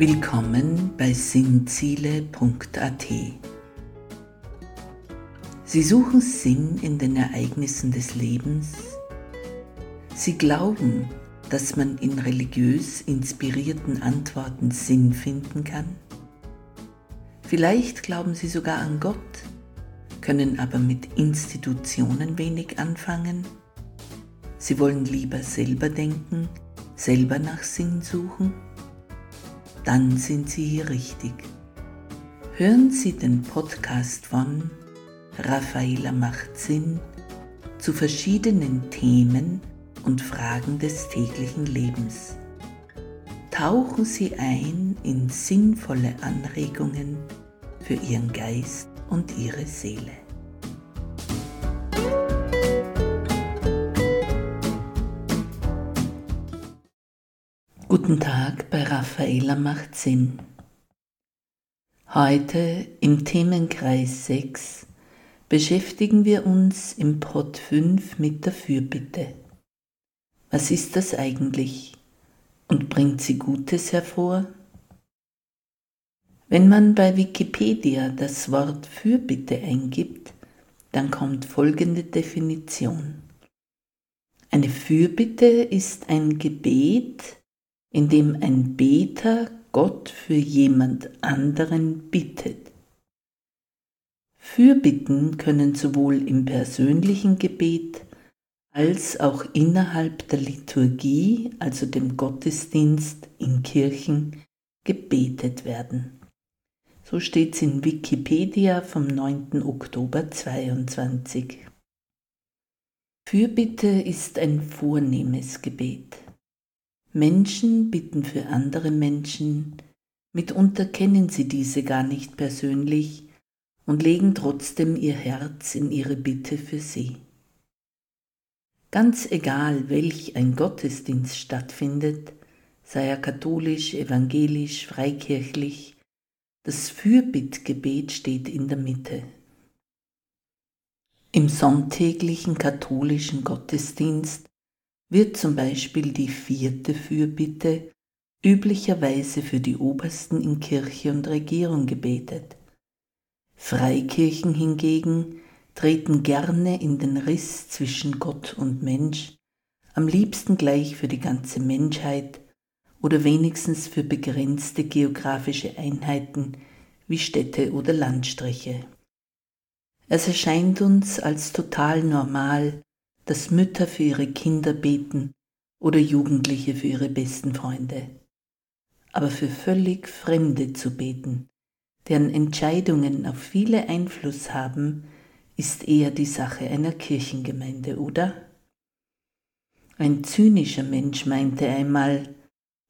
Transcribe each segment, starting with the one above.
Willkommen bei sinnziele.at. Sie suchen Sinn in den Ereignissen des Lebens. Sie glauben, dass man in religiös inspirierten Antworten Sinn finden kann. Vielleicht glauben Sie sogar an Gott, können aber mit Institutionen wenig anfangen. Sie wollen lieber selber denken, selber nach Sinn suchen dann sind Sie hier richtig. Hören Sie den Podcast von Raffaela macht Sinn zu verschiedenen Themen und Fragen des täglichen Lebens. Tauchen Sie ein in sinnvolle Anregungen für Ihren Geist und Ihre Seele. Guten Tag bei Raffaela macht Sinn. Heute im Themenkreis 6 beschäftigen wir uns im Pod 5 mit der Fürbitte. Was ist das eigentlich und bringt sie Gutes hervor? Wenn man bei Wikipedia das Wort Fürbitte eingibt, dann kommt folgende Definition. Eine Fürbitte ist ein Gebet, in dem ein Beter Gott für jemand anderen bittet. Fürbitten können sowohl im persönlichen Gebet als auch innerhalb der Liturgie, also dem Gottesdienst in Kirchen, gebetet werden. So steht es in Wikipedia vom 9. Oktober 22. Fürbitte ist ein vornehmes Gebet. Menschen bitten für andere Menschen, mitunter kennen sie diese gar nicht persönlich und legen trotzdem ihr Herz in ihre Bitte für sie. Ganz egal, welch ein Gottesdienst stattfindet, sei er katholisch, evangelisch, freikirchlich, das Fürbittgebet steht in der Mitte. Im sonntäglichen katholischen Gottesdienst wird zum Beispiel die vierte Fürbitte üblicherweise für die Obersten in Kirche und Regierung gebetet. Freikirchen hingegen treten gerne in den Riss zwischen Gott und Mensch, am liebsten gleich für die ganze Menschheit oder wenigstens für begrenzte geografische Einheiten wie Städte oder Landstriche. Es erscheint uns als total normal, dass Mütter für ihre Kinder beten oder Jugendliche für ihre besten Freunde. Aber für völlig Fremde zu beten, deren Entscheidungen auf viele Einfluss haben, ist eher die Sache einer Kirchengemeinde, oder? Ein zynischer Mensch meinte einmal,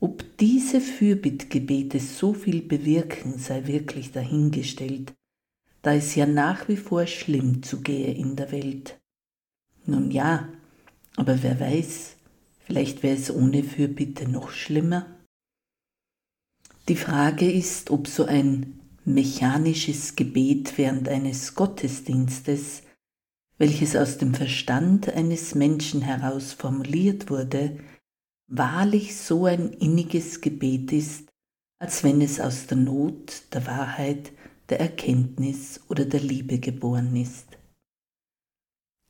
ob diese Fürbittgebete so viel bewirken, sei wirklich dahingestellt, da es ja nach wie vor schlimm zugehe in der Welt. Nun ja, aber wer weiß, vielleicht wäre es ohne Fürbitte noch schlimmer. Die Frage ist, ob so ein mechanisches Gebet während eines Gottesdienstes, welches aus dem Verstand eines Menschen heraus formuliert wurde, wahrlich so ein inniges Gebet ist, als wenn es aus der Not, der Wahrheit, der Erkenntnis oder der Liebe geboren ist.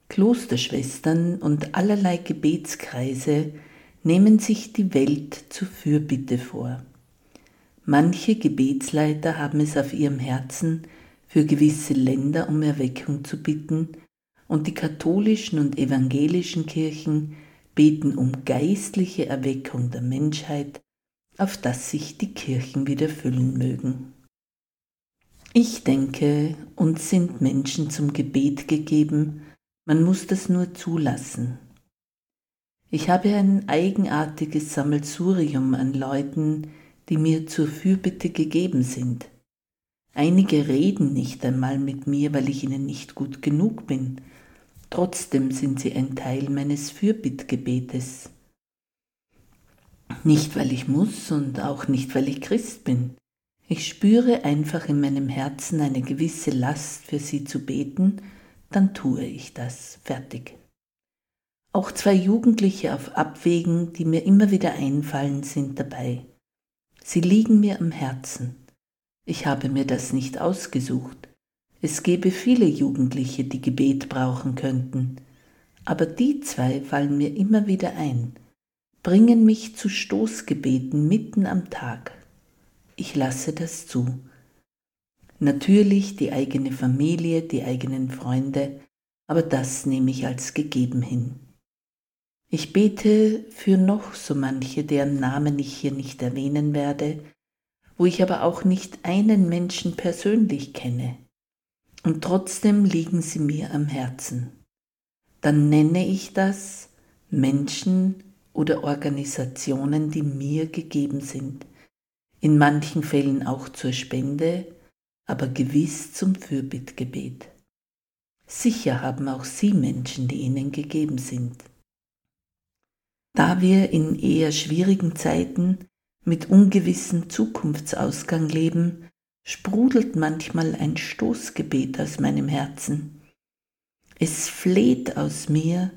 Klosterschwestern und allerlei Gebetskreise nehmen sich die Welt zur Fürbitte vor. Manche Gebetsleiter haben es auf ihrem Herzen, für gewisse Länder um Erweckung zu bitten, und die katholischen und evangelischen Kirchen beten um geistliche Erweckung der Menschheit, auf dass sich die Kirchen wieder füllen mögen. Ich denke, uns sind Menschen zum Gebet gegeben, man muss das nur zulassen. Ich habe ein eigenartiges Sammelsurium an Leuten, die mir zur Fürbitte gegeben sind. Einige reden nicht einmal mit mir, weil ich ihnen nicht gut genug bin. Trotzdem sind sie ein Teil meines Fürbittgebetes. Nicht, weil ich muss und auch nicht, weil ich Christ bin. Ich spüre einfach in meinem Herzen eine gewisse Last für sie zu beten dann tue ich das. Fertig. Auch zwei Jugendliche auf Abwägen, die mir immer wieder einfallen, sind dabei. Sie liegen mir am Herzen. Ich habe mir das nicht ausgesucht. Es gäbe viele Jugendliche, die Gebet brauchen könnten. Aber die zwei fallen mir immer wieder ein, bringen mich zu Stoßgebeten mitten am Tag. Ich lasse das zu. Natürlich die eigene Familie, die eigenen Freunde, aber das nehme ich als gegeben hin. Ich bete für noch so manche, deren Namen ich hier nicht erwähnen werde, wo ich aber auch nicht einen Menschen persönlich kenne. Und trotzdem liegen sie mir am Herzen. Dann nenne ich das Menschen oder Organisationen, die mir gegeben sind. In manchen Fällen auch zur Spende, aber gewiss zum Fürbittgebet. Sicher haben auch Sie Menschen, die Ihnen gegeben sind. Da wir in eher schwierigen Zeiten mit ungewissem Zukunftsausgang leben, sprudelt manchmal ein Stoßgebet aus meinem Herzen. Es fleht aus mir,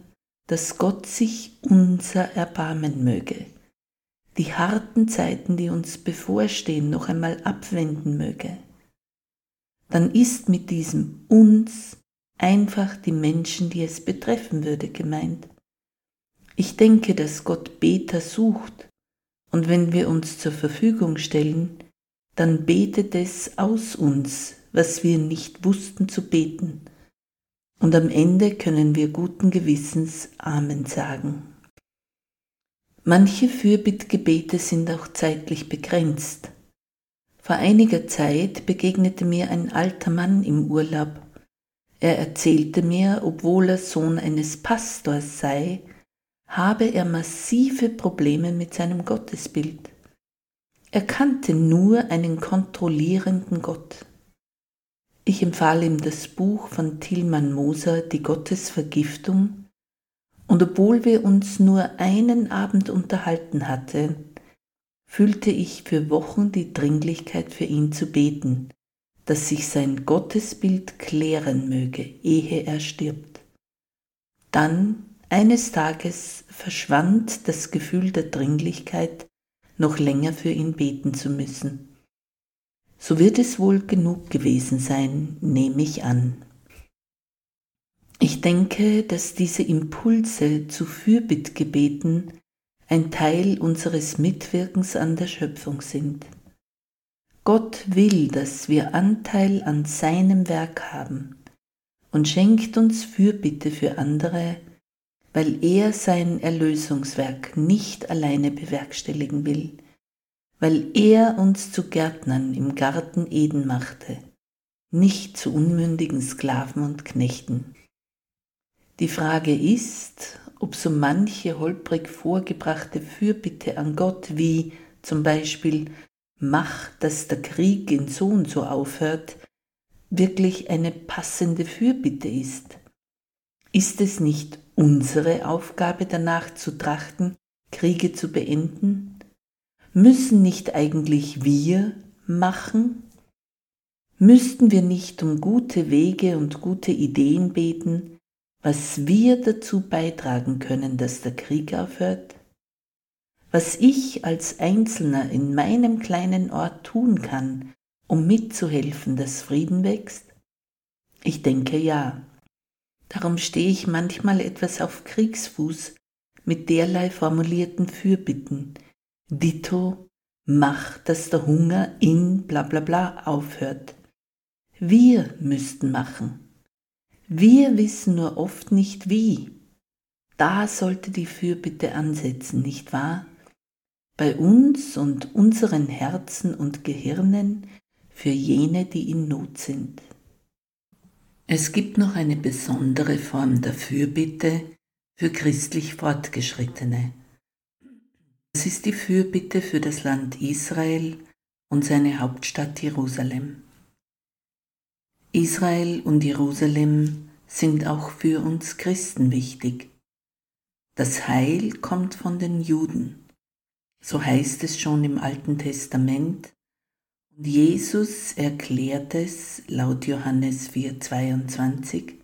dass Gott sich unser erbarmen möge, die harten Zeiten, die uns bevorstehen, noch einmal abwenden möge. Dann ist mit diesem uns einfach die Menschen, die es betreffen würde, gemeint. Ich denke, dass Gott Beter sucht und wenn wir uns zur Verfügung stellen, dann betet es aus uns, was wir nicht wussten zu beten. Und am Ende können wir guten Gewissens Amen sagen. Manche Fürbittgebete sind auch zeitlich begrenzt. Vor einiger Zeit begegnete mir ein alter Mann im Urlaub. Er erzählte mir, obwohl er Sohn eines Pastors sei, habe er massive Probleme mit seinem Gottesbild. Er kannte nur einen kontrollierenden Gott. Ich empfahl ihm das Buch von Tilman Moser, Die Gottesvergiftung, und obwohl wir uns nur einen Abend unterhalten hatten, fühlte ich für Wochen die Dringlichkeit für ihn zu beten, dass sich sein Gottesbild klären möge, ehe er stirbt. Dann eines Tages verschwand das Gefühl der Dringlichkeit, noch länger für ihn beten zu müssen. So wird es wohl genug gewesen sein, nehme ich an. Ich denke, dass diese Impulse zu Fürbittgebeten ein Teil unseres Mitwirkens an der Schöpfung sind. Gott will, dass wir Anteil an seinem Werk haben und schenkt uns Fürbitte für andere, weil er sein Erlösungswerk nicht alleine bewerkstelligen will, weil er uns zu Gärtnern im Garten Eden machte, nicht zu unmündigen Sklaven und Knechten. Die Frage ist, ob so manche holprig vorgebrachte Fürbitte an Gott wie zum Beispiel Mach, dass der Krieg in so und so aufhört, wirklich eine passende Fürbitte ist. Ist es nicht unsere Aufgabe danach zu trachten, Kriege zu beenden? Müssen nicht eigentlich wir machen? Müssten wir nicht um gute Wege und gute Ideen beten, was wir dazu beitragen können, dass der Krieg aufhört? Was ich als Einzelner in meinem kleinen Ort tun kann, um mitzuhelfen, dass Frieden wächst? Ich denke ja. Darum stehe ich manchmal etwas auf Kriegsfuß mit derlei formulierten Fürbitten. Ditto, mach, dass der Hunger in bla bla bla aufhört. Wir müssten machen. Wir wissen nur oft nicht wie. Da sollte die Fürbitte ansetzen, nicht wahr? Bei uns und unseren Herzen und Gehirnen für jene, die in Not sind. Es gibt noch eine besondere Form der Fürbitte für christlich Fortgeschrittene. Das ist die Fürbitte für das Land Israel und seine Hauptstadt Jerusalem. Israel und Jerusalem sind auch für uns Christen wichtig. Das Heil kommt von den Juden. So heißt es schon im Alten Testament Jesus erklärt es laut Johannes 4,22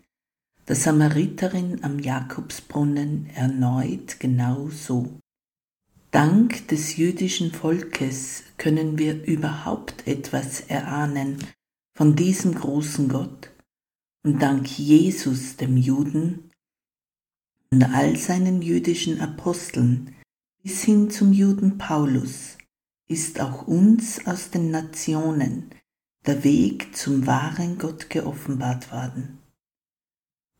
der Samariterin am Jakobsbrunnen erneut genau so. Dank des jüdischen Volkes können wir überhaupt etwas erahnen von diesem großen Gott und dank Jesus dem Juden und all seinen jüdischen Aposteln bis hin zum Juden Paulus ist auch uns aus den Nationen der Weg zum wahren Gott geoffenbart worden.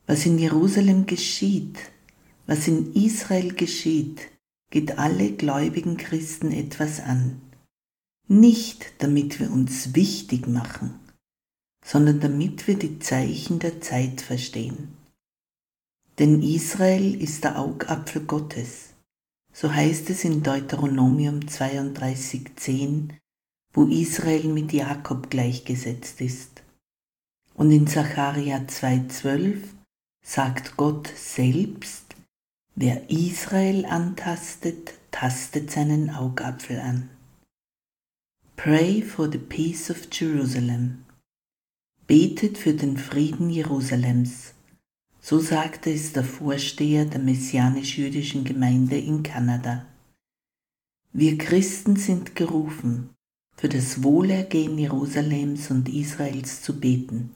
Was in Jerusalem geschieht, was in Israel geschieht, geht alle gläubigen Christen etwas an. Nicht damit wir uns wichtig machen, sondern damit wir die Zeichen der Zeit verstehen. Denn Israel ist der Augapfel Gottes. So heißt es in Deuteronomium 32,10, wo Israel mit Jakob gleichgesetzt ist. Und in Zacharia 2,12 sagt Gott selbst, wer Israel antastet, tastet seinen Augapfel an. Pray for the peace of Jerusalem. Betet für den Frieden Jerusalems. So sagte es der Vorsteher der messianisch-jüdischen Gemeinde in Kanada. Wir Christen sind gerufen, für das Wohlergehen Jerusalems und Israels zu beten,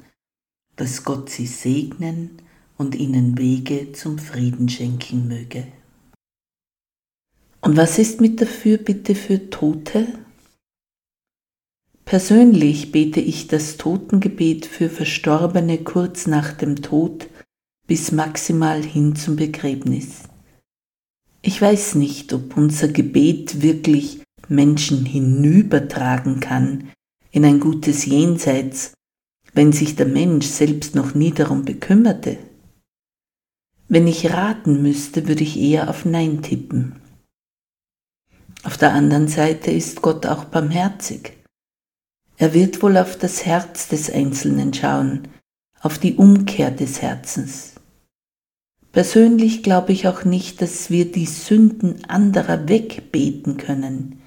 dass Gott sie segnen und ihnen Wege zum Frieden schenken möge. Und was ist mit der Fürbitte für Tote? Persönlich bete ich das Totengebet für Verstorbene kurz nach dem Tod bis maximal hin zum Begräbnis. Ich weiß nicht, ob unser Gebet wirklich Menschen hinübertragen kann in ein gutes Jenseits, wenn sich der Mensch selbst noch nie darum bekümmerte. Wenn ich raten müsste, würde ich eher auf Nein tippen. Auf der anderen Seite ist Gott auch barmherzig. Er wird wohl auf das Herz des Einzelnen schauen, auf die Umkehr des Herzens. Persönlich glaube ich auch nicht, dass wir die Sünden anderer wegbeten können.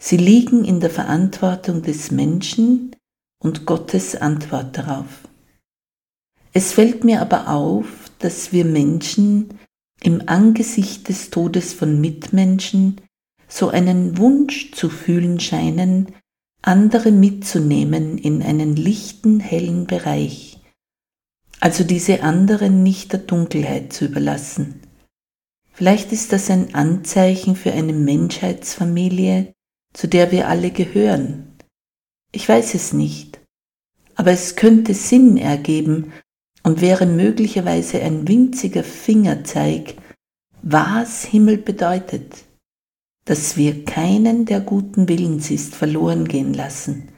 Sie liegen in der Verantwortung des Menschen und Gottes Antwort darauf. Es fällt mir aber auf, dass wir Menschen im Angesicht des Todes von Mitmenschen so einen Wunsch zu fühlen scheinen, andere mitzunehmen in einen lichten, hellen Bereich also diese anderen nicht der Dunkelheit zu überlassen. Vielleicht ist das ein Anzeichen für eine Menschheitsfamilie, zu der wir alle gehören. Ich weiß es nicht, aber es könnte Sinn ergeben und wäre möglicherweise ein winziger Fingerzeig, was Himmel bedeutet, dass wir keinen, der guten Willens ist, verloren gehen lassen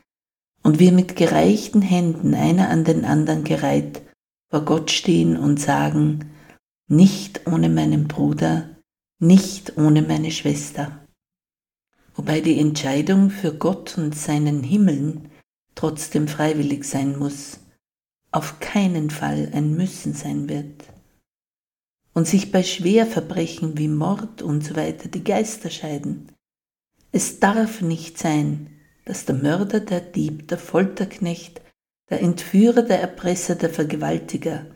und wir mit gereichten Händen einer an den anderen gereiht vor Gott stehen und sagen, nicht ohne meinen Bruder, nicht ohne meine Schwester. Wobei die Entscheidung für Gott und seinen Himmeln trotzdem freiwillig sein muss, auf keinen Fall ein Müssen sein wird. Und sich bei Schwerverbrechen wie Mord und so weiter die Geister scheiden. Es darf nicht sein, dass der Mörder, der Dieb, der Folterknecht der Entführer, der Erpresser, der Vergewaltiger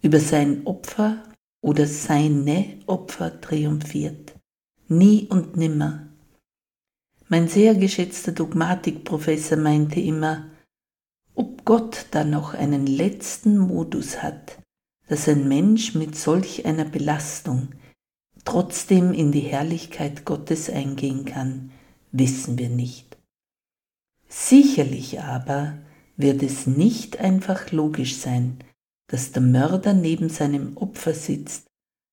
über sein Opfer oder seine Opfer triumphiert. Nie und nimmer. Mein sehr geschätzter Dogmatikprofessor meinte immer, ob Gott da noch einen letzten Modus hat, dass ein Mensch mit solch einer Belastung trotzdem in die Herrlichkeit Gottes eingehen kann, wissen wir nicht. Sicherlich aber wird es nicht einfach logisch sein, dass der Mörder neben seinem Opfer sitzt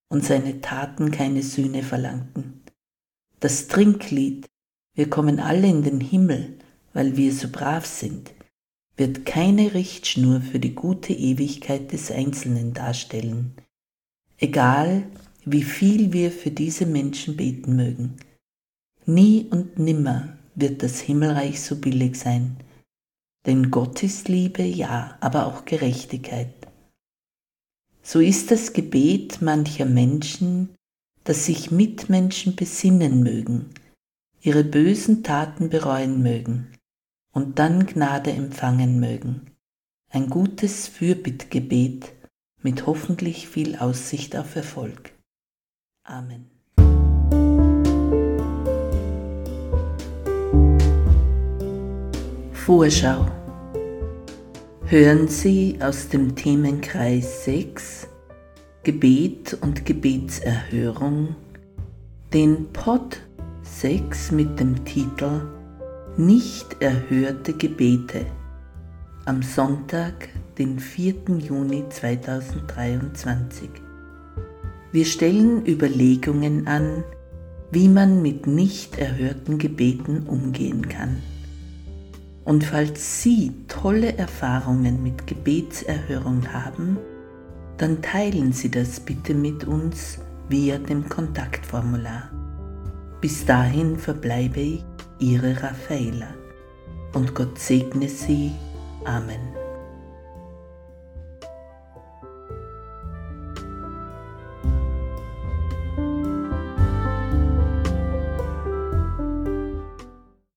und seine Taten keine Sühne verlangten. Das Trinklied Wir kommen alle in den Himmel, weil wir so brav sind, wird keine Richtschnur für die gute Ewigkeit des Einzelnen darstellen, egal wie viel wir für diese Menschen beten mögen. Nie und nimmer wird das Himmelreich so billig sein, denn Gott ist Liebe, ja, aber auch Gerechtigkeit. So ist das Gebet mancher Menschen, dass sich Mitmenschen besinnen mögen, ihre bösen Taten bereuen mögen und dann Gnade empfangen mögen. Ein gutes Fürbittgebet mit hoffentlich viel Aussicht auf Erfolg. Amen. Vorschau. Hören Sie aus dem Themenkreis 6 Gebet und Gebetserhörung den Pod 6 mit dem Titel nicht erhörte Gebete am Sonntag, den 4. Juni 2023. Wir stellen Überlegungen an, wie man mit nicht erhörten Gebeten umgehen kann. Und falls Sie tolle Erfahrungen mit Gebetserhörung haben, dann teilen Sie das bitte mit uns via dem Kontaktformular. Bis dahin verbleibe ich Ihre Raffaela und Gott segne Sie. Amen.